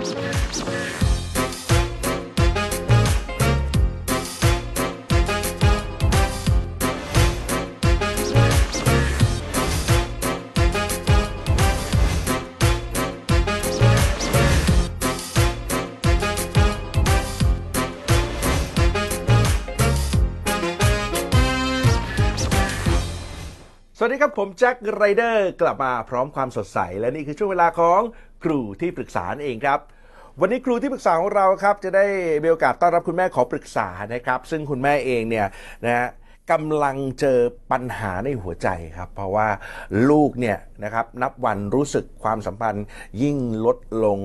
Spare, spare, spare. วัสดีครับ ผมแจ็คไรเดอร์กลับมาพร้อมความสดใส และนี่คือช่วงเวลาของครูที่ปรึกษาเองครับ วันนี้ครูที่ปรึกษาของเราครับ จะได้มีโอกาสต้อนรับคุณแม่ขอปรึกษานะครับ ซึ่งคุณแม่เองเนี่ยนะฮะกำลังเจอปัญหาในหัวใจครับ เพราะว่าลูกเนี่ยนะครับนับวันรู้สึกความสัมพันธ์ ยิ่งลดลง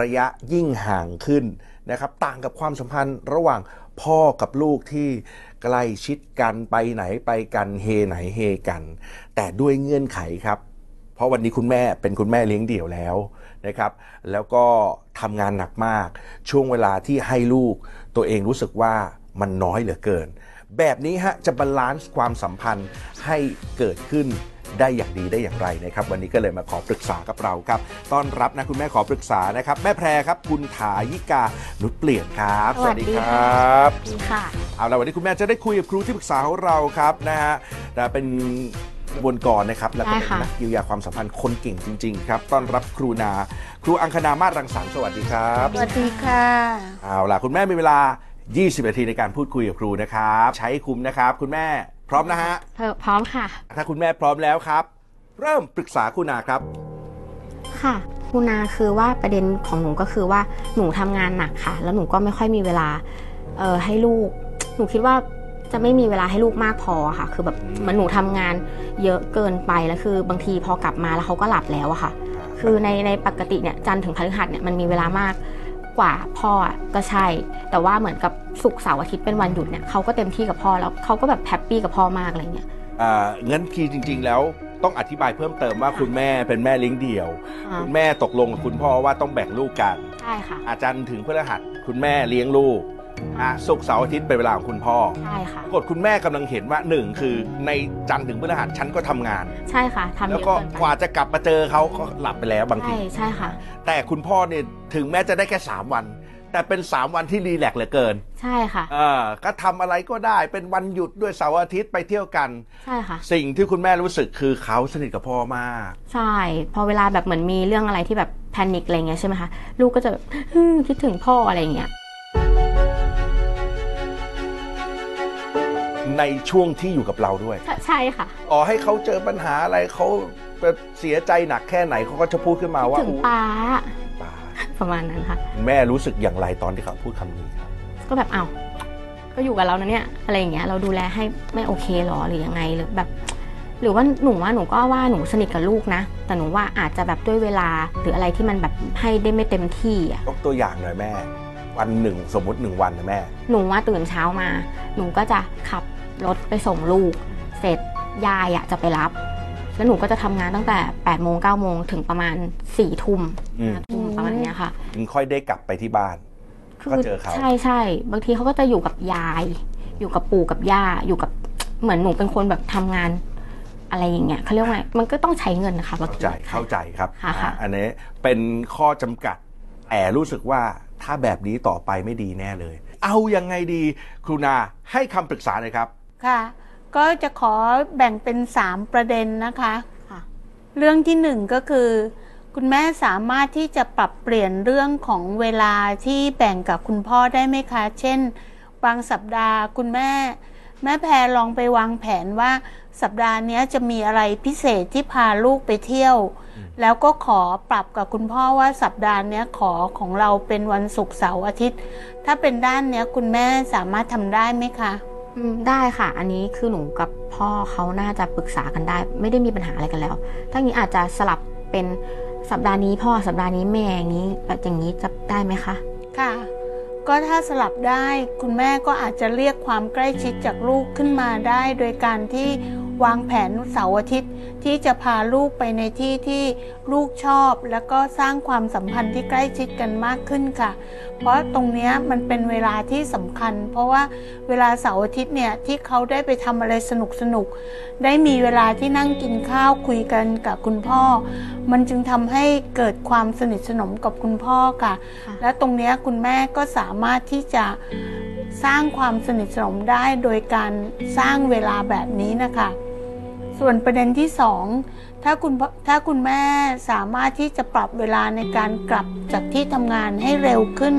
ระยะยิ่งห่างขึ้นนะครับ ต่างกับความสัมพันธ์ระหว่างพ่อกับลูกที่ ใกล้ชิดกันไปไหนไปกันเฮไหนเฮกัน แต่ด้วยเงื่อนไขครับ เพราะวันนี้คุณแม่เป็นคุณแม่เลี้ยงเดี่ยวแล้วนะครับ แล้วก็ทำงานหนักมาก ช่วงเวลาที่ให้ลูกตัวเองรู้สึกว่ามันน้อยเหลือเกิน แบบนี้ฮะจะบาลานซ์ความสัมพันธ์ให้เกิดขึ้นได้อย่างดีได้อย่างไรนะครับ วันนี้ก็เลยมาขอปรึกษากับเราครับต้อนรับนะคุณแม่ขอปรึกษานะครับ แม่แพรครับคุณถายิกานุชเปลี่ยนครับ สวัสดีคค่ะรับดีค่ะเอาละวันนี้คุณแม่จะได้คุยกับครูที่ปรึกษาของเราครับนะฮะนะเป็นกระบวนกรนะครับ แล้วก็เป็นได้ค่ะนักเยียวยาความสัมพันธ์คนเก่งจริง ๆ ครับต้อนรับครูนา ครูอังคณามาศรังสรรค์สวัสดีครับ สวัสดีค่ะเอาล่ะคุณแม่มีเวลา 20 นาทีในการพูดคุยกับครูนะครับ ใช้คุ้มนะครับ คุณแม่พร้อมนะฮะเธอพร้อมค่ะ ถ้าคุณแม่พร้อมแล้วครับ เริ่มปรึกษาครูนาครับ ค่ะคุณนาคือว่าประเด็นของหนูก็คือว่าหนูทำงานหนักค่ะ แล้วหนูก็ไม่ค่อยมีเวลาเอ่อให้ลูก หนูคิดว่าจะไม่มีเวลาให้ลูกมากพอค่ะ คือแบบเหมือนหนูทำงานเยอะเกินไปแล้วคือบางทีพอกลับมาแล้วเขาก็หลับแล้วอะค่ะ คือในในปกติเนี่ยจันทร์ถึงพฤหัสเนี่ยมันมีเวลามาก กว่าพ่ออะก็ใช่ แต่ว่าเหมือนกับศุกร์เสาร์อาทิตย์เป็นวันหยุดเนี่ยเขาก็เต็มที่กับพ่อแล้วเขาก็แบบ happy กับพ่อมากอะไรเงี้ยอ่างั้นทีจริง ๆ แล้วต้องอธิบายเพิ่มเติมว่าคุณแม่เป็นแม่เลี้ยงเดี่ยวอ่าคุณแม่ตกลงกับคุณพ่อว่าต้องแบ่งลูกกัน ใช่ค่ะ อาจารย์ถึงพฤหัสคุณแม่เลี้ยงลูก อะศุกร์เสาร์อาทิตย์เป็นเวลาของคุณพ่อใช่ค่ะปรากฏคุณแม่กำลังเห็นว่าหนึ่งคือในจันทร์ถึงพฤหัสฉันก็ทำงาน ใช่ค่ะทำเยแล้วอะก็เกินไปกว่าจะกลับมาเจอเขาก็หลับไปแล้วบางที ใช่ใช่ค่ะ แต่คุณพ่อเนี่ยถึงแม้จะได้แค่ 3 วัน แต่เป็น 3 วันที่รีแลกซ์เหลือเกินใช่ค่ะ เออก็ทำอะไรก็ได้เป็นวันหยุดด้วยเสาร์อาทิตย์ไปเที่ยวกัน ใช่ค่ะ สิ่งที่คุณแม่รู้สึกคือเขาสนิทกับพ่อมาก ใช่ พอเวลาแบบเหมือนมีเรื่องอะไรที่แบบแพนิคอะไรเงี้ยใช่ไหมคะ ลูกก็จะแบบฮึ่มคิดถึงพ่ออะไรเงี้ย ในช่วงที่อยู่กับเราด้วยใช่ใช่ค่ะ อ๋อให้เขาเจอปัญหาอะไรเขาแบบเสียใจหนักแค่ไหนเขาก็จะพูดขึ้นมาว่าถึงอุ๊ยป้าป้าประมาณนั้นค่ะ แม่รู้สึกอย่างไรตอนที่เขาพูดคำนี้ครับ ก็แบบอ้าวก็อยู่กับเรานะเนี่ยอะไรอย่างเงี้ยเราดูแลให้ไม่โอเคหรอหรือยังไงหรือแบบ หรือว่าหนูว่าหนูก็ว่าหนูสนิทกับลูกนะ แต่หนูว่าอาจจะแบบด้วยเวลาหรืออะไรที่มันแบบให้ได้ไม่เต็มที่อะยกตัวอย่างหน่อยแม่วันหนึ่งสมมุติหนึ่งวันนะแม่ หนูว่าตื่นเช้ามา หนูก็จะขับ รถไปส่งลูก เสร็จยายอะจะไปรับ แล้วหนูก็จะทำงานตั้งแต่8ปดโมงเก้าโมงถึงประมาณ4ี่ทุ่มอืมห้าทุ่มประมาณเนี้ยค่ะ ถึงค่อยได้กลับไปที่บ้าน ก็เจอเขา ใช่ใช่บางทีเขาก็จะอยู่กับยาย อยู่กับปู่กับย่าอยู่กับ เหมือนหนูเป็นคนแบบทำงาน อะไรอย่างเงี้ยเขาเรียกว่าไงมันก็ต้องใช้เงินนะคะบางเข้าที ใจเข้าใจครับค่ะค่ะ อะอันนี้เป็นข้อจำกัดแต่รู้สึกว่าถ้าแบบนี้ต่อไปไม่ดีแน่เลย เอายังไงดีครูนาให้คำปรึกษาหน่อยครับ ค่ะ ก็จะขอแบ่งเป็น 3 ประเด็นนะคะค่ะเรื่องที่ 1 ก็คือ คุณแม่สามารถที่จะปรับเปลี่ยนเรื่องของเวลาที่แบ่งกับคุณพ่อได้ไหมคะ เช่น บางสัปดาห์คุณแม่ แม่แพรลองไปวางแผนว่าสัปดาห์เนี้ยจะมีอะไรพิเศษที่พาลูกไปเที่ยว แล้วก็ขอปรับกับคุณพ่อว่าสัปดาห์เนี้ยขอของเราเป็นวันศุกร์เสาร์อาทิตย์ ถ้าเป็นด้านเนี้ยคุณแม่สามารถทำได้ไหมคะอืม ได้ค่ะ อันนี้คือหนูกับพ่อเขาน่าจะปรึกษากันได้ ไม่ได้มีปัญหาอะไรกันแล้ว ถ้างี้อาจจะสลับเป็นสัปดาห์นี้พ่อสัปดาห์นี้แม่อย่างนี้แบบอย่างนี้จะได้ไหมคะค่ะ ก็ถ้าสลับได้คุณแม่ก็อาจจะเรียกความใกล้ชิดจากลูกขึ้นมาได้ โดยการที่ วางแผนเสาร์อาทิตย์ที่จะพาลูกไปในที่ที่ลูกชอบ แล้วก็สร้างความสัมพันธ์ที่ใกล้ชิดกันมากขึ้นค่ะ เพราะตรงเนี้ยมันเป็นเวลาที่สำคัญ เพราะว่าเวลาเสาร์อาทิตย์เนี่ยที่เขาได้ไปทำอะไรสนุกสนุกๆได้มีเวลาที่นั่งกินข้าวคุยกันกับคุณพ่อ มันจึงทำให้เกิดความสนิทสนมกับคุณพ่อค่ะค่ะและตรงเนี้ยคุณแม่ก็สามารถที่จะสร้างความสนิทสนมได้โดยการสร้างเวลาแบบนี้นะคะ ส่วนประเด็นที่สองถ้าคุณพ่อถ้าคุณแม่สามารถที่จะปรับเวลาในการกลับจากที่ทำงานให้เร็วขึ้น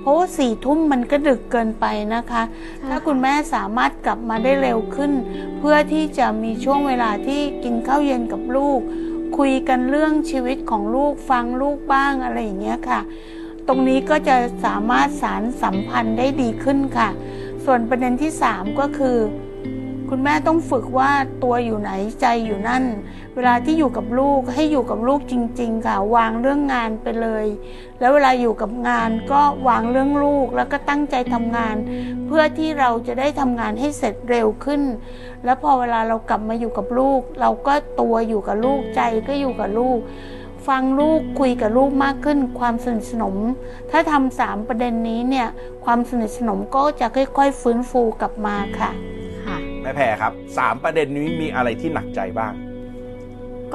เพราะว่าสี่ทุ่มมันก็ดึกเกินไปนะคะ ถ้าคุณแม่สามารถกลับมาได้เร็วขึ้น เพื่อที่จะมีช่วงเวลาที่กินข้าวเย็นกับลูก คุยกันเรื่องชีวิตของลูกฟังลูกบ้างอะไรอย่างเงี้ยค่ะ ตรงนี้ก็จะสามารถสารสัมพันธ์ได้ดีขึ้นค่ะ ส่วนประเด็นที่ 3 ก็คือ คุณแม่ต้องฝึกว่าตัวอยู่ไหนใจอยู่นั่น เวลาที่อยู่กับลูกให้อยู่กับลูกจริง ๆ ค่ะ วางเรื่องงานไปเลย แล้วเวลาอยู่กับงานก็วางเรื่องลูกแล้วก็ตั้งใจทำงาน เพื่อที่เราจะได้ทำงานให้เสร็จเร็วขึ้น แล้วพอเวลาเรากลับมาอยู่กับลูก เราก็ตัวอยู่กับลูกใจก็อยู่กับลูก ฟังลูกคุยกับลูกมากขึ้น ความสนิทสนม ถ้าทำสามประเด็นนี้เนี่ยความสนิทสนมก็จะค่อย ๆ ฟื้นฟูกลับมาค่ะ ม่แพรครับสามประเด็นนี้มีอะไรที่หนักใจบ้าง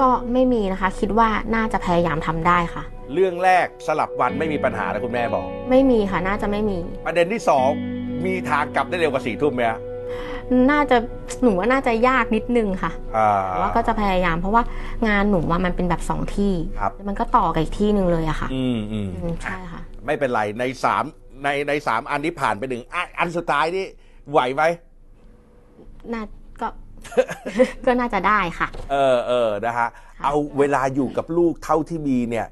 ก็ไม่มีนะคะ คิดว่าน่าจะพยายามทำได้ค่ะ เรื่องแรกสลับวันไม่มีปัญหานะคุณแม่บอก ไม่มีค่ะ น่าจะไม่มี ประเด็นที่สองมีทางกลับได้เร็วกว่าสี่ทุ่มไหมฮะน่าจะหนูว่าน่าจะยากนิดนึงค่ะอ่า แต่ว่าก็จะพยายามเพราะว่างานหนูว่ามันเป็นแบบสองที่ครับแล้วมันก็ต่อกับอีกที่หนึ่งเลยอะค่ะอืมอืม อืมใช่ค่ะ ไม่เป็นไรในสามในในสามอันที่ผ่านไปหนึ่งอะอันสุดท้ายนี่ไหวไหม น่าก็ ก็น่าจะได้ค่ะ เออเออนะฮะเอาเวลาอยู่กับลูกเท่าที่มีเนี่ย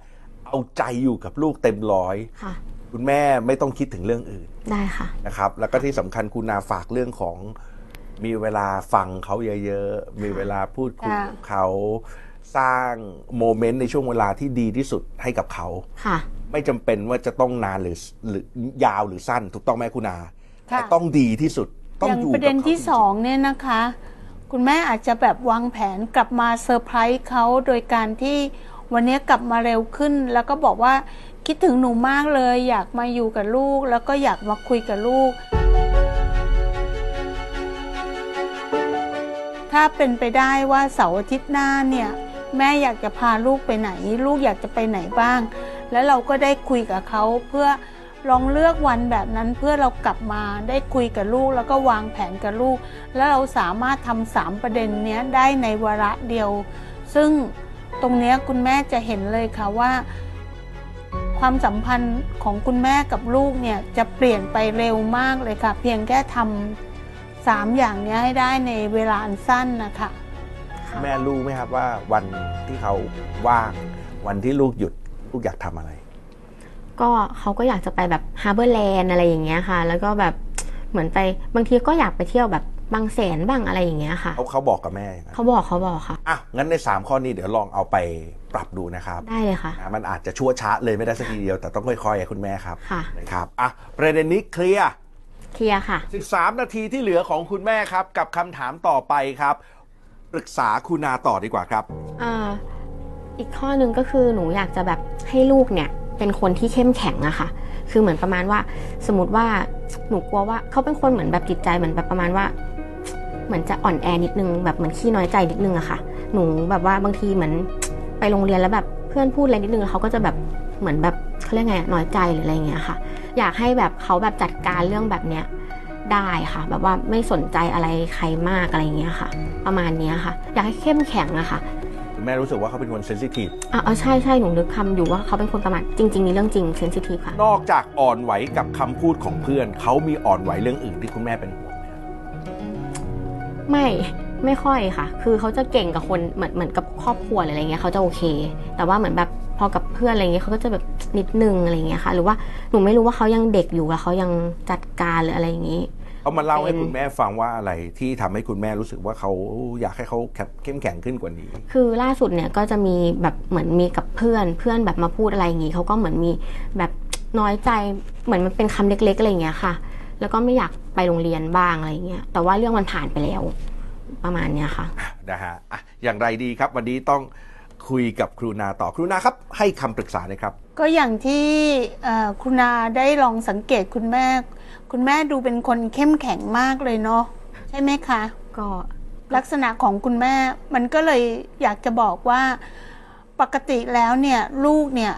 เอาใจอยู่กับลูกเต็มร้อยค่ะ คุณแม่ไม่ต้องคิดถึงเรื่องอื่นได้ค่ะนะครับ แล้วก็ที่สำคัญคุณนาฝากเรื่องของ มีเวลาฟังเขาเยอะๆ มีเวลาพูดคุยค่ะกับเขาสร้างโมเมนต์ในช่วงเวลาที่ดีที่สุดให้กับเขา ค่ะ ไม่จำเป็นว่าจะต้องนานหรือหรือยาวหรือสั้น ถูกต้องไหมคุณนาค่ะแต่ต้องดีที่สุด ต้องอย่างอยู่ประเด็นกับขาที่จริงๆ สองเนี่ยนะคะ คุณแม่อาจจะแบบวางแผนกลับมาเซอร์ไพรส์เขาโดยการที่วันนี้กลับมาเร็วขึ้น แล้วก็บอกว่าคิดถึงหนูมากเลย อยากมาอยู่กับลูก แล้วก็อยากมาคุยกับลูก ถ้าเป็นไปได้ว่าเสาร์อาทิตย์หน้าเนี่ย แม่อยากจะพาลูกไปไหน ลูกอยากจะไปไหนบ้าง แล้วเราก็ได้คุยกับเขาเพื่อ ลองเลือกวันแบบนั้นเพื่อเรากลับมาได้คุยกับลูก แล้วก็วางแผนกับลูก แล้วเราสามารถทำสามประเด็นนี้ได้ในวาระเดียว ซึ่งตรงนี้คุณแม่จะเห็นเลยค่ะว่า ความสัมพันธ์ของคุณแม่กับลูกเนี่ยจะเปลี่ยนไปเร็วมากเลยค่ะ เพียงแค่ทำสามอย่างนี้ให้ได้ในเวลาอันสั้นนะคะแม่รู้ไหมครับว่าวันที่เขาว่างวันที่ลูกหยุดลูกอยากทำอะไร ก็เขาก็อยากจะไปแบบ HarborLand อะไรอย่างเงี้ยค่ะ แล้วก็แบบเหมือนไปบางทีก็อยากไปเที่ยวแบบบางแสนบ้างอะไรอย่างเงี้ยค่ะเขาเขาบอกกับแม่อย่างนั้นเขาบอกเขาบอกค่ะอะงั้นใน 3 ข้อนี้เดี๋ยวลองเอาไปปรับดูนะครับได้เลยค่ะอะมันอาจจะชั่วช้าเลยไม่ได้สักทีเดียวแต่ต้องค่อยๆอะคุณแม่ครับค่ะ นะครับอะประเด็นนี้เคลียร์ เคลียร์ค่ะ 13 นาทีที่เหลือของคุณแม่ครับ กับคำถามต่อไปครับปรึกษาคุณนาต่อดีกว่าครับอ่าอีกข้อหนึ่งก็คือหนูอยากจะแบบให้ลูกเนี่ย เป็นคนที่เข้มแข็งอะค่ะ คือเหมือนประมาณว่า สมมติว่าหนูกลัวว่าเขาเป็นคนเหมือนแบบจิตใจเหมือนแบบประมาณว่า เหมือนจะอ่อนแอนิดนึงแบบเหมือนขี้น้อยใจนิดนึงอะค่ะ หนูแบบว่าบางทีเหมือนไปโรงเรียนแล้วแบบเพื่อนพูดอะไรนิดนึงแล้วเขาก็จะแบบเหมือนแบบเขาเรียกไงอะน้อยใจหรืออะไรเงี้ยค่ะ อยากให้แบบเขาแบบจัดการเรื่องแบบเนี้ยได้ค่ะ แบบว่าไม่สนใจอะไรใครมากอะไรเงี้ยค่ะ ประมาณนี้ค่ะ อยากให้เข้มแข็งอะค่ะ คุณแม่รู้สึกว่าเขาเป็นคนเซนซิทีฟอะเอาใช่ใช่หนูนึกคำอยู่ว่าเขาเป็นคนประมาณจริงๆนี่เรื่องจริงเซนซิทีฟค่ะ นอกจากอ่อนไหวกับคำพูดของเพื่อน เขามีอ่อนไหวเรื่องอื่นที่คุณแม่เป็นห่วงไหมครับไม่ไม่ค่อยค่ะ คือเขาจะเก่งกับคนเหมือนเหมือนกับครอบครัวหรืออะไรเงี้ยเขาจะโอเค แต่ว่าเหมือนแบบพอกับเพื่อนอะไรเงี้ยเขาก็จะแบบนิดนึงอะไรเงี้ยค่ะ หรือว่าหนูไม่รู้ว่าเขายังเด็กอยู่แล้วเขายังจัดการหรืออะไรอย่างงี้ เขามาเล่าให้เป็นคุณแม่ฟังว่าอะไรที่ทำให้คุณแม่รู้สึกว่าเขาอยากให้เขาเข้มแข็งขึ้นกว่านี้ คือล่าสุดเนี่ยก็จะมีแบบเหมือนมีกับเพื่อนเพื่อนแบบมาพูดอะไรอย่างงี้เขาก็เหมือนมีแบบน้อยใจเหมือนมันเป็นคำเล็กๆอะไรอย่างเงี้ยค่ะ แล้วก็ไม่อยากไปโรงเรียนบ้างอะไรอย่างเงี้ยแต่ว่าเรื่องมันผ่านไปแล้ว ประมาณเนี้ยค่ะนะฮะอะอย่างไรดีครับวันนี้ต้อง คุยกับครูนาต่อครูนาครับ ให้คำปรึกษาหน่อยครับ ก็อย่างที่เอ่อคุณนาได้ลองสังเกตคุณแม่ คุณแม่ดูเป็นคนเข้มแข็งมากเลยเนาะใช่ไหมคะ ก็ลักษณะของคุณแม่ มันก็เลยอยากจะบอกว่าปกติแล้วเนี่ยลูกเนี่ย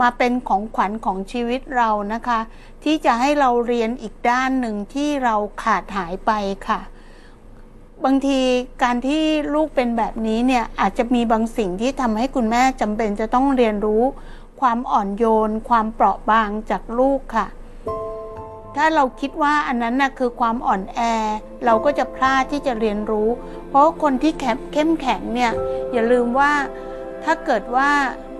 มาเป็นของขวัญของชีวิตเรานะคะ ที่จะให้เราเรียนอีกด้านหนึ่งที่เราขาดหายไปค่ะ บางทีการที่ลูกเป็นแบบนี้เนี่ยอาจจะมีบางสิ่งที่ทำให้คุณแม่จำเป็นจะต้องเรียนรู้ ความอ่อนโยน ความเปราะบางจากลูกค่ะ ถ้าเราคิดว่าอันนั้นนะคือความอ่อนแอ เราก็จะพลาดที่จะเรียนรู้ เพราะคนที่แข็งเข้มแข็งเนี่ยอย่าลืมว่าถ้าเกิดว่า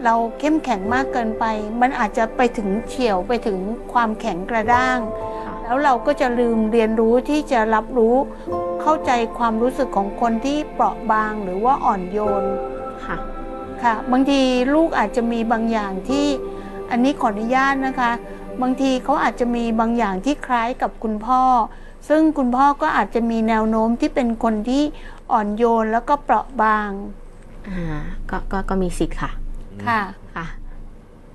เราเข้มแข็งมากเกินไป มันอาจจะไปถึงเฉียวไปถึงความแข็งกระด้างค่ะแล้วเราก็จะลืมเรียนรู้ที่จะรับรู้ เข้าใจความรู้สึกของคนที่เปราะบางหรือว่าอ่อนโยนค่ะค่ะบางทีลูกอาจจะมีบางอย่างที่อันนี้ขออนุญาตนะคะ บางทีเขาอาจจะมีบางอย่างที่คล้ายกับคุณพ่อ ซึ่งคุณพ่อก็อาจจะมีแนวโน้มที่เป็นคนที่อ่อนโยนแล้วก็เปราะบางอ่าก็ก็ก็มีสิทธิ์ค่ะค่ะค่ะ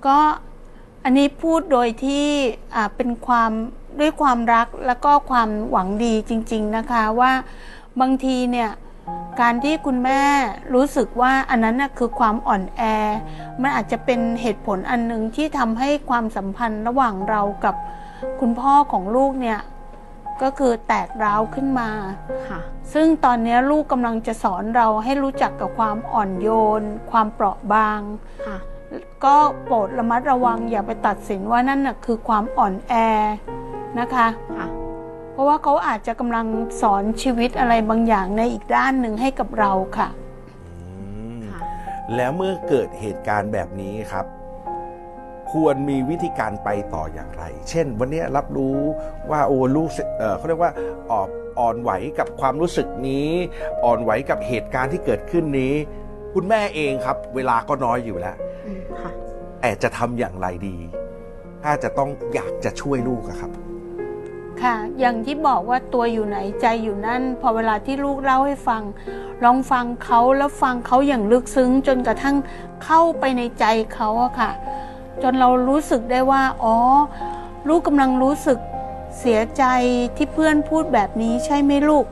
ก็อันนี้พูดโดยที่อ่าเป็นความ ด้วยความรักแล้วก็ความหวังดีจริง ๆนะคะว่าบางทีเนี่ยการที่คุณแม่รู้สึกว่าอันนั้นน่ะคือความอ่อนแอ มันอาจจะเป็นเหตุผลอันหนึ่งที่ทำให้ความสัมพันธ์ระหว่างเรากับคุณพ่อของลูกเนี่ยก็คือแตกร้าวขึ้นมาค่ะ ซึ่งตอนนี้ลูกกำลังจะสอนเราให้รู้จักกับความอ่อนโยน ความเปราะบางค่ะก็โปรดระมัดระวังอย่าไปตัดสินว่านั่นน่ะคือความอ่อนแอ นะคะค่ะเพราะว่าเขาอาจจะกำลังสอนชีวิตอะไรบางอย่างในอีกด้านหนึ่งให้กับเราค่ะอืมค่ะแล้วเมื่อเกิดเหตุการณ์แบบนี้ครับ ควรมีวิธีการไปต่ออย่างไร เช่น วันนี้รับรู้ว่าโอ้ลูกเอ่อเขาเรียกว่าอ่อนอ่อนไหวกับความรู้สึกนี้ อ่อนไหวกับเหตุการณ์ที่เกิดขึ้นนี้ คุณแม่เองครับ เวลาก็น้อยอยู่แล้ว อืมค่ะ แต่จะทำอย่างไรดี ถ้าจะต้องอยากจะช่วยลูกอะครับ ค่ะ อย่างที่บอกว่าตัวอยู่ไหนใจอยู่นั่น พอเวลาที่ลูกเล่าให้ฟัง ลองฟังเขาแล้วฟังเขาอย่างลึกซึ้ง จนกระทั่งเข้าไปในใจเขาอะค่ะ จนเรารู้สึกได้ว่า อ๋อ ลูกกำลังรู้สึกเสียใจที่เพื่อนพูดแบบนี้ใช่ไหมลูก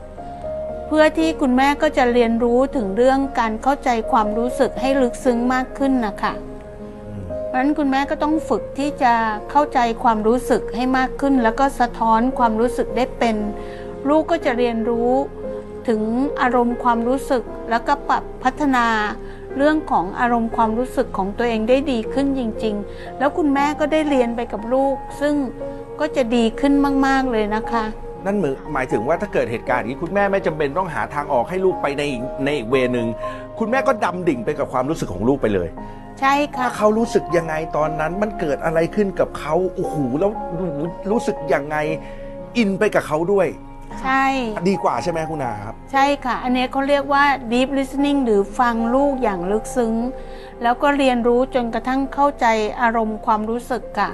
เพื่อที่คุณแม่ก็จะเรียนรู้ถึงเรื่องการเข้าใจความรู้สึกให้ลึกซึ้งมากขึ้นนะคะ เพราะฉะนั้นคุณแม่ก็ต้องฝึกที่จะเข้าใจความรู้สึกให้มากขึ้น แล้วก็สะท้อนความรู้สึกได้เป็น ลูกก็จะเรียนรู้ถึงอารมณ์ความรู้สึก แล้วก็ปรับพัฒนาเรื่องของอารมณ์ความรู้สึกของตัวเองได้ดีขึ้นจริง ๆ แล้วคุณแม่ก็ได้เรียนไปกับลูก ซึ่งก็จะดีขึ้นมาก ๆเลยนะคะ นั่นหมายหมายถึงว่าถ้าเกิดเหตุการณ์อย่างนี้คุณแม่ไม่จำเป็นต้องหาทางออกให้ลูกไปในอีกในอีกเวนึงคุณแม่ก็ดำดิ่งไปกับความรู้สึกของลูกไปเลย ใช่ค่ะถ้าเขารู้สึกยังไงตอนนั้นมันเกิดอะไรขึ้นกับเขาโอ้โหแล้วรู้สึกยังไงอินไปกับเขาด้วยใช่ ดีกว่าใช่ไหมคุณอาครับ ใช่ค่ะ อันนี้เขาเรียกว่า deep listening หรือฟังลูกอย่างลึกซึ้ง แล้วก็เรียนรู้จนกระทั่งเข้าใจอารมณ์ความรู้สึกค่ะ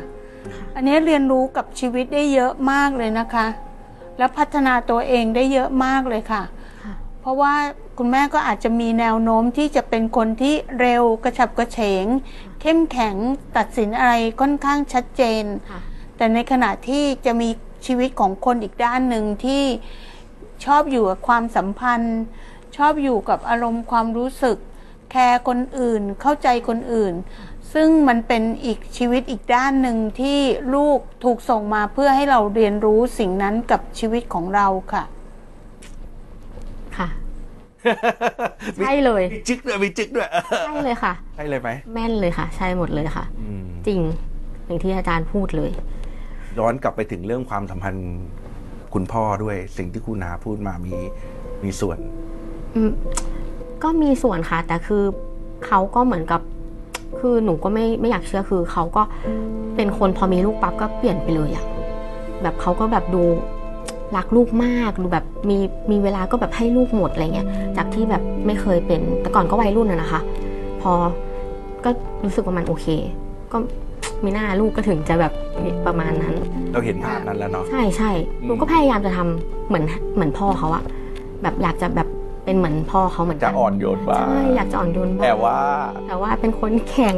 อันนี้เรียนรู้กับชีวิตได้เยอะมากเลยนะคะ แล้วพัฒนาตัวเองได้เยอะมากเลยค่ะค่ะ เพราะว่าคุณแม่ก็อาจจะมีแนวโน้มที่จะเป็นคนที่เร็วกระฉับกระเฉง เข้มแข็งตัดสินอะไรค่อนข้างชัดเจนค่ะแต่ในขณะที่จะมีชีวิตของคนอีกด้านหนึ่งที่ชอบอยู่กับความสัมพันธ์ ชอบอยู่กับอารมณ์ความรู้สึก แคร์คนอื่น เข้าใจคนอื่น ซึ่งมันเป็นอีกชีวิตอีกด้านหนึ่งที่ลูกถูกส่งมาเพื่อให้เราเรียนรู้สิ่งนั้นกับชีวิตของเราค่ะ ค่ะ ใช่เลย มีจึกด้วยมีจึกด้วยใช่เลยค่ะ ใช่เลยไหมแม่นเลยค่ะ ใช่หมดเลยค่ะอืมจริงอย่างที่อาจารย์พูดเลย ย้อนกลับไปถึงเรื่องความสัมพันธ์คุณพ่อด้วยสิ่งที่คุณนาพูดมามีมีส่วนอืมก็มีส่วนค่ะ แต่คือเขาก็เหมือนกับ คือหนูก็ไม่ไม่อยากเชื่อคือเขาก็เป็นคนพอมีลูกปั๊บก็เปลี่ยนไปเลยอะแบบเขาก็แบบดูรักลูกมากดูแบบมีมีเวลาก็แบบให้ลูกหมดอะไรเงี้ย จากที่แบบไม่เคยเป็นแต่ก่อนก็วัยรุ่นอะนะคะ พอก็รู้สึกว่ามันโอเค ก็มีหน้าลูกก็ถึงจะแบบประมาณนั้น เราเห็นภาพนั้นแล้วเนาะใช่ใช่หนูก็พยายามจะทำเหมือนเหมือนพ่อเขาอะแบบอยากจะแบบ เป็นเหมือนพ่อเขาเหมือนกัจะอ่อนโยนบ้าง ใช่อยากจะอ่อนโยนบ้างแต่ว่า แต่ว่าเป็นคนแข็ง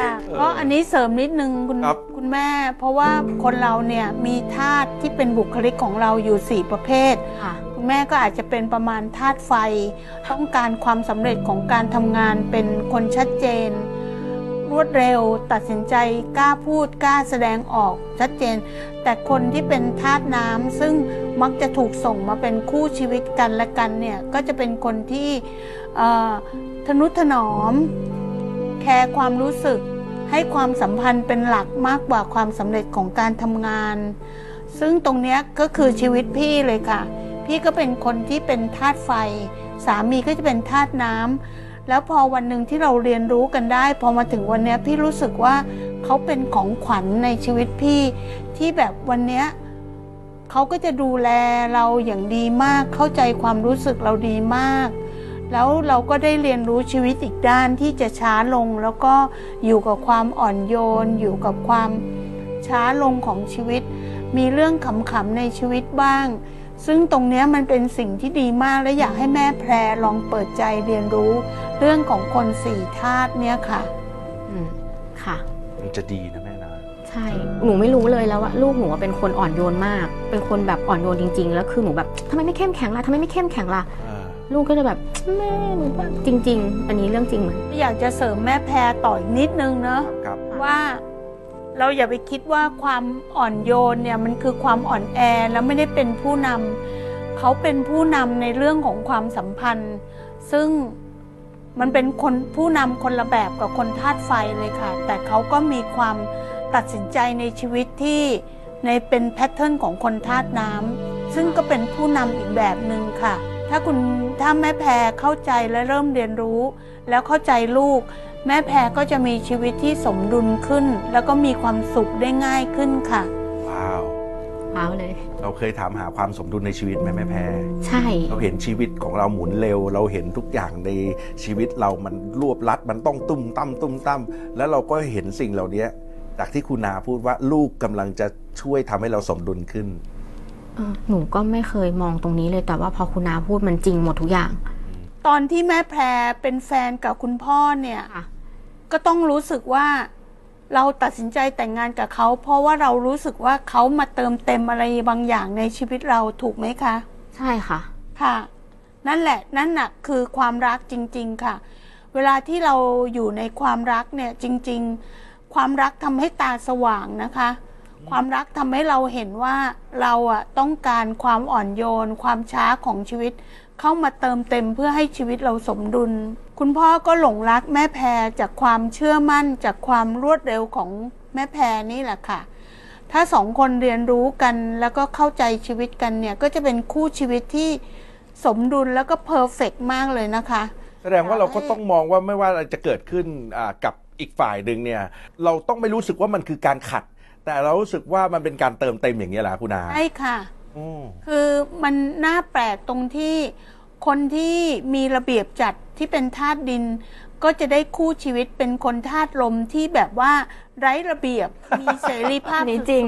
ค่ะก็อันนี้เสริมนิดนึงคุณครับ คุณแม่ เพราะว่าคนเราเนี่ยมีธาตุที่เป็นบุคลิกของเราอยู่ 4 ประเภท ค่ะ คุณแม่ก็อาจจะเป็นประมาณธาตุไฟ ต้องการความสำเร็จของการทำงานเป็นคนชัดเจน รวดเร็ว ตัดสินใจกล้าพูดกล้าแสดงออกชัดเจน แต่คนที่เป็นธาตุน้ำซึ่งมักจะถูกส่งมาเป็นคู่ชีวิตกันและกันเนี่ยก็จะเป็นคนที่ทนุถนอม แคร์ความรู้สึก ให้ความสัมพันธ์เป็นหลักมากกว่าความสำเร็จของการทำงาน ซึ่งตรงนี้ก็คือชีวิตพี่เลยค่ะ พี่ก็เป็นคนที่เป็นธาตุไฟ สามีก็จะเป็นธาตุน้ำ แล้วพอวันหนึ่งที่เราเรียนรู้กันได้ พอมาถึงวันนี้พี่รู้สึกว่าเขาเป็นของขวัญในชีวิตพี่ที่แบบวันนี้เขาก็จะดูแลเราอย่างดีมาก เข้าใจความรู้สึกเราดีมาก แล้วเราก็ได้เรียนรู้ชีวิตอีกด้านที่จะช้าลง แล้วก็อยู่กับความอ่อนโยน อยู่กับความช้าลงของชีวิต มีเรื่องขำๆในชีวิตบ้างซึ่งตรงนี้มันเป็นสิ่งที่ดีมากและอยากให้แม่แพรลองเปิดใจเรียนรู้ เรื่องของคนสี่ธาตุเนี่ยค่ะ อืมค่ะ มันจะดีนะแม่นะใช่ หนูไม่รู้เลยแล้วว่าลูกหนูอะเป็นคนอ่อนโยนมาก เป็นคนแบบอ่อนโยนจริง ๆ แล้วคือหนูแบบทำไมไม่เข้มแข็งล่ะทำไมไม่เข้มแข็งล่ะ อ่าลูกก็จะแบบแม่หนูแบบจริง ๆ อันนี้เรื่องจริงเหมือน อยากจะเสริมแม่แพรต่ออีกนิดนึงเนาะครับ ว่า เราอย่าไปคิดว่าความอ่อนโยนเนี่ยมันคือความอ่อนแอแล้วไม่ได้เป็นผู้นำเขาเป็นผู้นำในเรื่องของความสัมพันธ์ ซึ่ง มันเป็นคนผู้นำคนละแบบกับคนธาตุไฟเลยค่ะ แต่เขาก็มีความตัดสินใจในชีวิตที่ในเป็นแพทเทิร์นของคนธาตุน้ำซึ่งก็เป็นผู้นำอีกแบบหนึ่งค่ะ ถ้าคุณถ้าแม่แพรเข้าใจและเริ่มเรียนรู้ แล้วเข้าใจลูก แม่แพรก็จะมีชีวิตที่สมดุลขึ้น แล้วก็มีความสุขได้ง่ายขึ้นค่ะ ว้าวเลย เราเคยถามหาความสมดุลในชีวิตไหมแม่แพรใช่ เราเห็นชีวิตของเราหมุนเร็ว เราเห็นทุกอย่างในชีวิตเรามันรวบลัดมันต้องตุ้มตั้มตุ้มตั้มแล้วเราก็เห็นสิ่งเหล่านี้จากที่คุณนาพูดว่าลูกกำลังจะช่วยทำให้เราสมดุลขึ้นเออหนูก็ไม่เคยมองตรงนี้เลยแต่ว่าพอคุณนาพูดมันจริงหมดทุกอย่าง ตอนที่แม่แพรเป็นแฟนกับคุณพ่อเนี่ยค่ะก็ต้องรู้สึกว่า เราตัดสินใจแต่งงานกับเขา เพราะว่าเรารู้สึกว่าเขามาเติมเต็มอะไรบางอย่างในชีวิตเราถูกไหมคะ ใช่ค่ะ ค่ะ นั่นแหละนั่นน่ะคือความรักจริง ๆ ค่ะ เวลาที่เราอยู่ในความรักเนี่ยจริง ๆ ความรักทำให้ตาสว่างนะคะ ความรักทำให้เราเห็นว่าเราอะต้องการความอ่อนโยน ความช้าของชีวิต เข้ามาเติมเต็มเพื่อให้ชีวิตเราสมดุล คุณพ่อก็หลงรักแม่แพรจากความเชื่อมั่นจากความรวดเร็วของแม่แพรนี่แหละค่ะ ถ้าสองคนเรียนรู้กันแล้วก็เข้าใจชีวิตกันเนี่ย ก็จะเป็นคู่ชีวิตที่สมดุลแล้วก็เพอร์เฟกมากเลยนะคะ แสดงว่าเราก็ต้องมองว่าไม่ว่าอะไรจะเกิดขึ้นอ่ากับอีกฝ่ายหนึ่งเนี่ย เราต้องไม่รู้สึกว่ามันคือการขัด แต่เรารู้สึกว่ามันเป็นการเติมเต็มอย่างนี้ยแหละคุณนาใช่ค่ะอืม คือมันน่าแปลกตรงที่คนที่มีระเบียบจัดที่เป็นธาตุดิน ก็จะได้คู่ชีวิตเป็นคนธาตุลมที่แบบว่าไร้ระเบียบมีเสรีภาพอันนี้จริง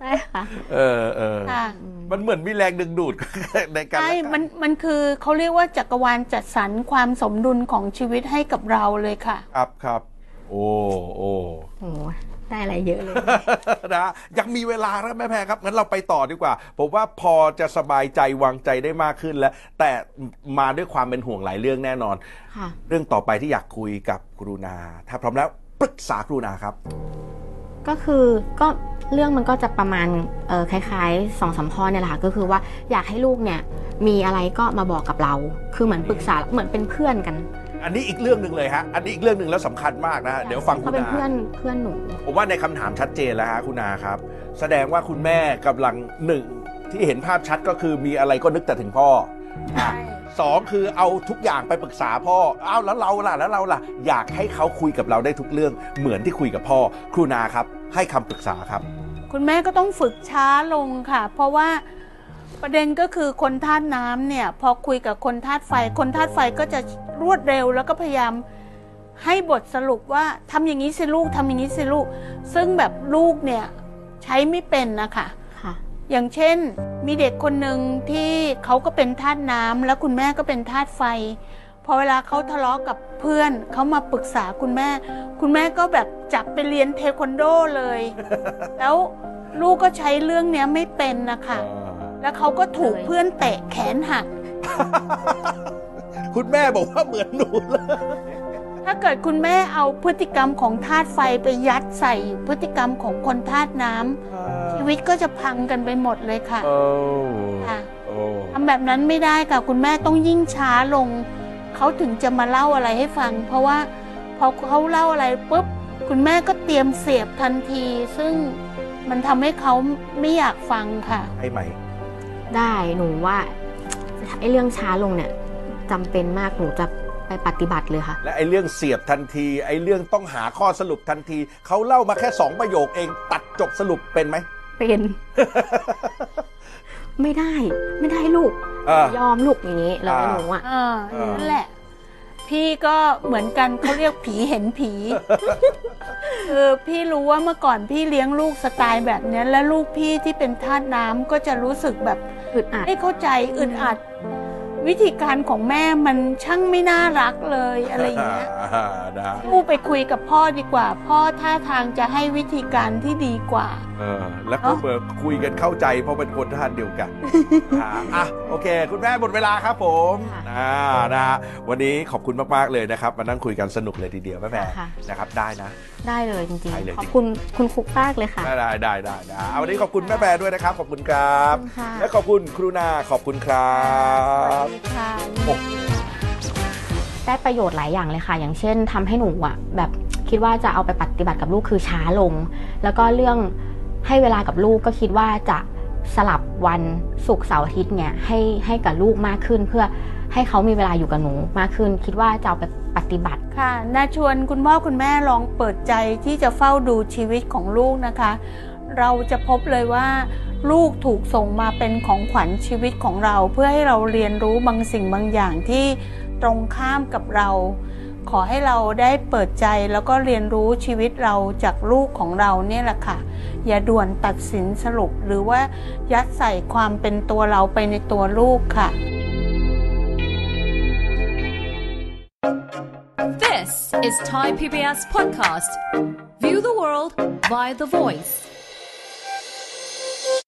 ใช่ค่ะเออเออค่ะมันเหมือนมีแรงดึงดูดในการใช่ละกัมันมันคือเขาเรียกว่าจักรวาลจัดสรรความสมดุลของชีวิตให้กับเราเลยค่ะ ครับครับ โอ้โอ้โอ้ ได้อะไรเยอะเลย นะยังมีเวลาครับแม่แพรครับงั้นเราไปต่อดีกว่า ผมว่าพอจะสบายใจวางใจได้มากขึ้นแล้ว แต่มาด้วยความเป็นห่วงหลายเรื่องแน่นอน ค่ะ เรื่องต่อไปที่อยากคุยกับกรุณา ถ้าพร้อมแล้วปรึกษากรุณาครับ ก็คือก็เรื่องมันก็จะประมาณเออคล้ายๆสองสามข้อเนี่ยแหละค่ะก็คือว่าอยากให้ลูกเนี่ยมีอะไรก็มาบอกกับเรา คือเหมือนปรึกษาเหมือนเป็นเพื่อนกัน อันนี้อีกเรื่องหนึ่งเลยฮะ อันนี้อีกเรื่องหนึ่งแล้วสำคัญมากนะฮะเดี๋ยวฟังคุเขาณเป็นนาเพื่อนเพื่อนหนู ผมว่าในคำถามชัดเจนแล้วฮะคุณนาครับ แสดงว่าคุณแม่กำลังหนึ่งที่เห็นภาพชัดก็คือมีอะไรก็นึกแต่ถึงพ่ออะใช่สองคือเอาทุกอย่างไปปรึกษาพ่ออ้าวแล้วเราล่ะแล้วเราล่ะ อยากให้เขาคุยกับเราได้ทุกเรื่องเหมือนที่คุยกับพ่อครูนาครับ ให้คำปรึกษาครับ คุณแม่ก็ต้องฝึกช้าลงค่ะ เพราะว่า ประเด็นก็คือคนธาตุน้ำเนี่ยพอคุยกับคนธาตุไฟ คนธาตุไฟก็จะรวดเร็วแล้วก็พยายามให้บทสรุปว่าทำอย่างนี้สิลูกทำอย่างนี้สิลูก ซึ่งแบบลูกเนี่ยใช้ไม่เป็นนะคะค่ะ อย่างเช่น มีเด็กคนหนึ่งที่เขาก็เป็นทาสน้ำแล้วคุณแม่ก็เป็นทาสไฟพอเวลาเขาทะเลาะกับเพื่อนเขามาปรึกษาคุณแม่ คุณแม่ก็แบบจับไปเรียนเทควันโดเลย แล้วลูกก็ใช้เรื่องเนี้ยไม่เป็นนะคะ แล้วเขาก็ถูกเพื่อนเตะแขนหัก คุณแม่บอกว่าเหมือนหนูเลย ถ้าเกิดคุณแม่เอาพฤติกรรมของธาตุไฟไปยัดใส่พฤติกรรมของคนธาตุน้ำชีวิตก็จะพังกันไปหมดเลยค่ะโอ้ค่ะโอ้ทำแบบนั้นไม่ได้ค่ะ คุณแม่ต้องยิ่งช้าลง เขาถึงจะมาเล่าอะไรให้ฟัง เพราะว่าพอเขาเล่าอะไรปุ๊บคุณแม่ก็เตรียมเสียบทันที ซึ่งมันทำให้เขาไม่อยากฟังค่ะไอ้ไหม ได้หนูว่าไอ้เรื่องช้าลงเนี่ยจำเป็นมากหนูจะไปปฏิบัติเลยค่ะและไอ้เรื่องเสียบทันที ไอ้เรื่องต้องหาข้อสรุปทันทีเขาเล่ามาแค่สองประโยคเองตัดจบสรุปเป็นไหมเป็น ไม่ได้ ไม่ได้ลูก เออ ยอมลูกอย่างนี้แล้วอ่า หนูอะอ่าเออนั่นแหละ พี่ก็เหมือนกันเขาเรียกผีเห็นผีคือพี่รู้ว่าเมื่อก่อนพี่เลี้ยงลูกสไตล์แบบเนี้ยและลูกพี่ที่เป็นทาสน้ำก็จะรู้สึกแบบ อึดอัดไม่เข้าใจอึดอัด วิธีการของแม่มันช่างไม่น่ารักเลยอะไรอย่างเงี้ยอ่านะลูกไปคุยกับพ่อดีกว่า พ่อท่าทางจะให้วิธีการที่ดีกว่าเออแล้วก็เบิกคุยกันเข้าใจเพราะเป็นคนท่านเดียวกันอ่าอะโอเค คุณแม่หมดเวลาครับผมค่ะอ่านะฮะวันนี้ขอบคุณมากๆเลยนะครับมานั่งคุยกันสนุกเลยทีเดียวแม่แพรค่ะ นะครับได้นะ ได้เลยจริงได้เลย ๆ ขอบคุณคุณครูมากเลยค่ะ ได้ได้ได้ได้ได้เอาวันนี้ขอบคุณแม่แพรด้วยนะครับ ขอบคุณครับ ขอบคุณค่ะ และขอบคุณครูนาขอบคุณครับสวัสดีค่ะโอ้ ได้ประโยชน์หลายอย่างเลยค่ะ อย่างเช่นทำให้หนูอะแบบคิดว่าจะเอาไปปฏิบัติกับลูกคือช้าลง แล้วก็เรื่อง ให้เวลากับลูกก็คิดว่าจะสลับวันศุกร์เสาร์อาทิตย์เนี่ยให้ให้กับลูกมากขึ้นเพื่อให้เขามีเวลาอยู่กับหนูมากขึ้น คิดว่าจะเอาไปปฏิบัติค่ะน่าชวนคุณพ่อคุณแม่ลองเปิดใจที่จะเฝ้าดูชีวิตของลูกนะคะ เราจะพบเลยว่า ลูกถูกส่งมาเป็นของขวัญชีวิตของเรา เพื่อให้เราเรียนรู้บางสิ่งบางอย่างที่ตรงข้ามกับเรา ขอให้เราได้เปิดใจแล้วก็เรียนรู้ชีวิตเราจากลูกของเราเนี่ยแหละค่ะ อย่าด่วนตัดสินสรุปหรือว่ายัดใส่ความเป็นตัวเราไปในตัวลูกค่ะ This is Thai PBS Podcast. View the world via the voice.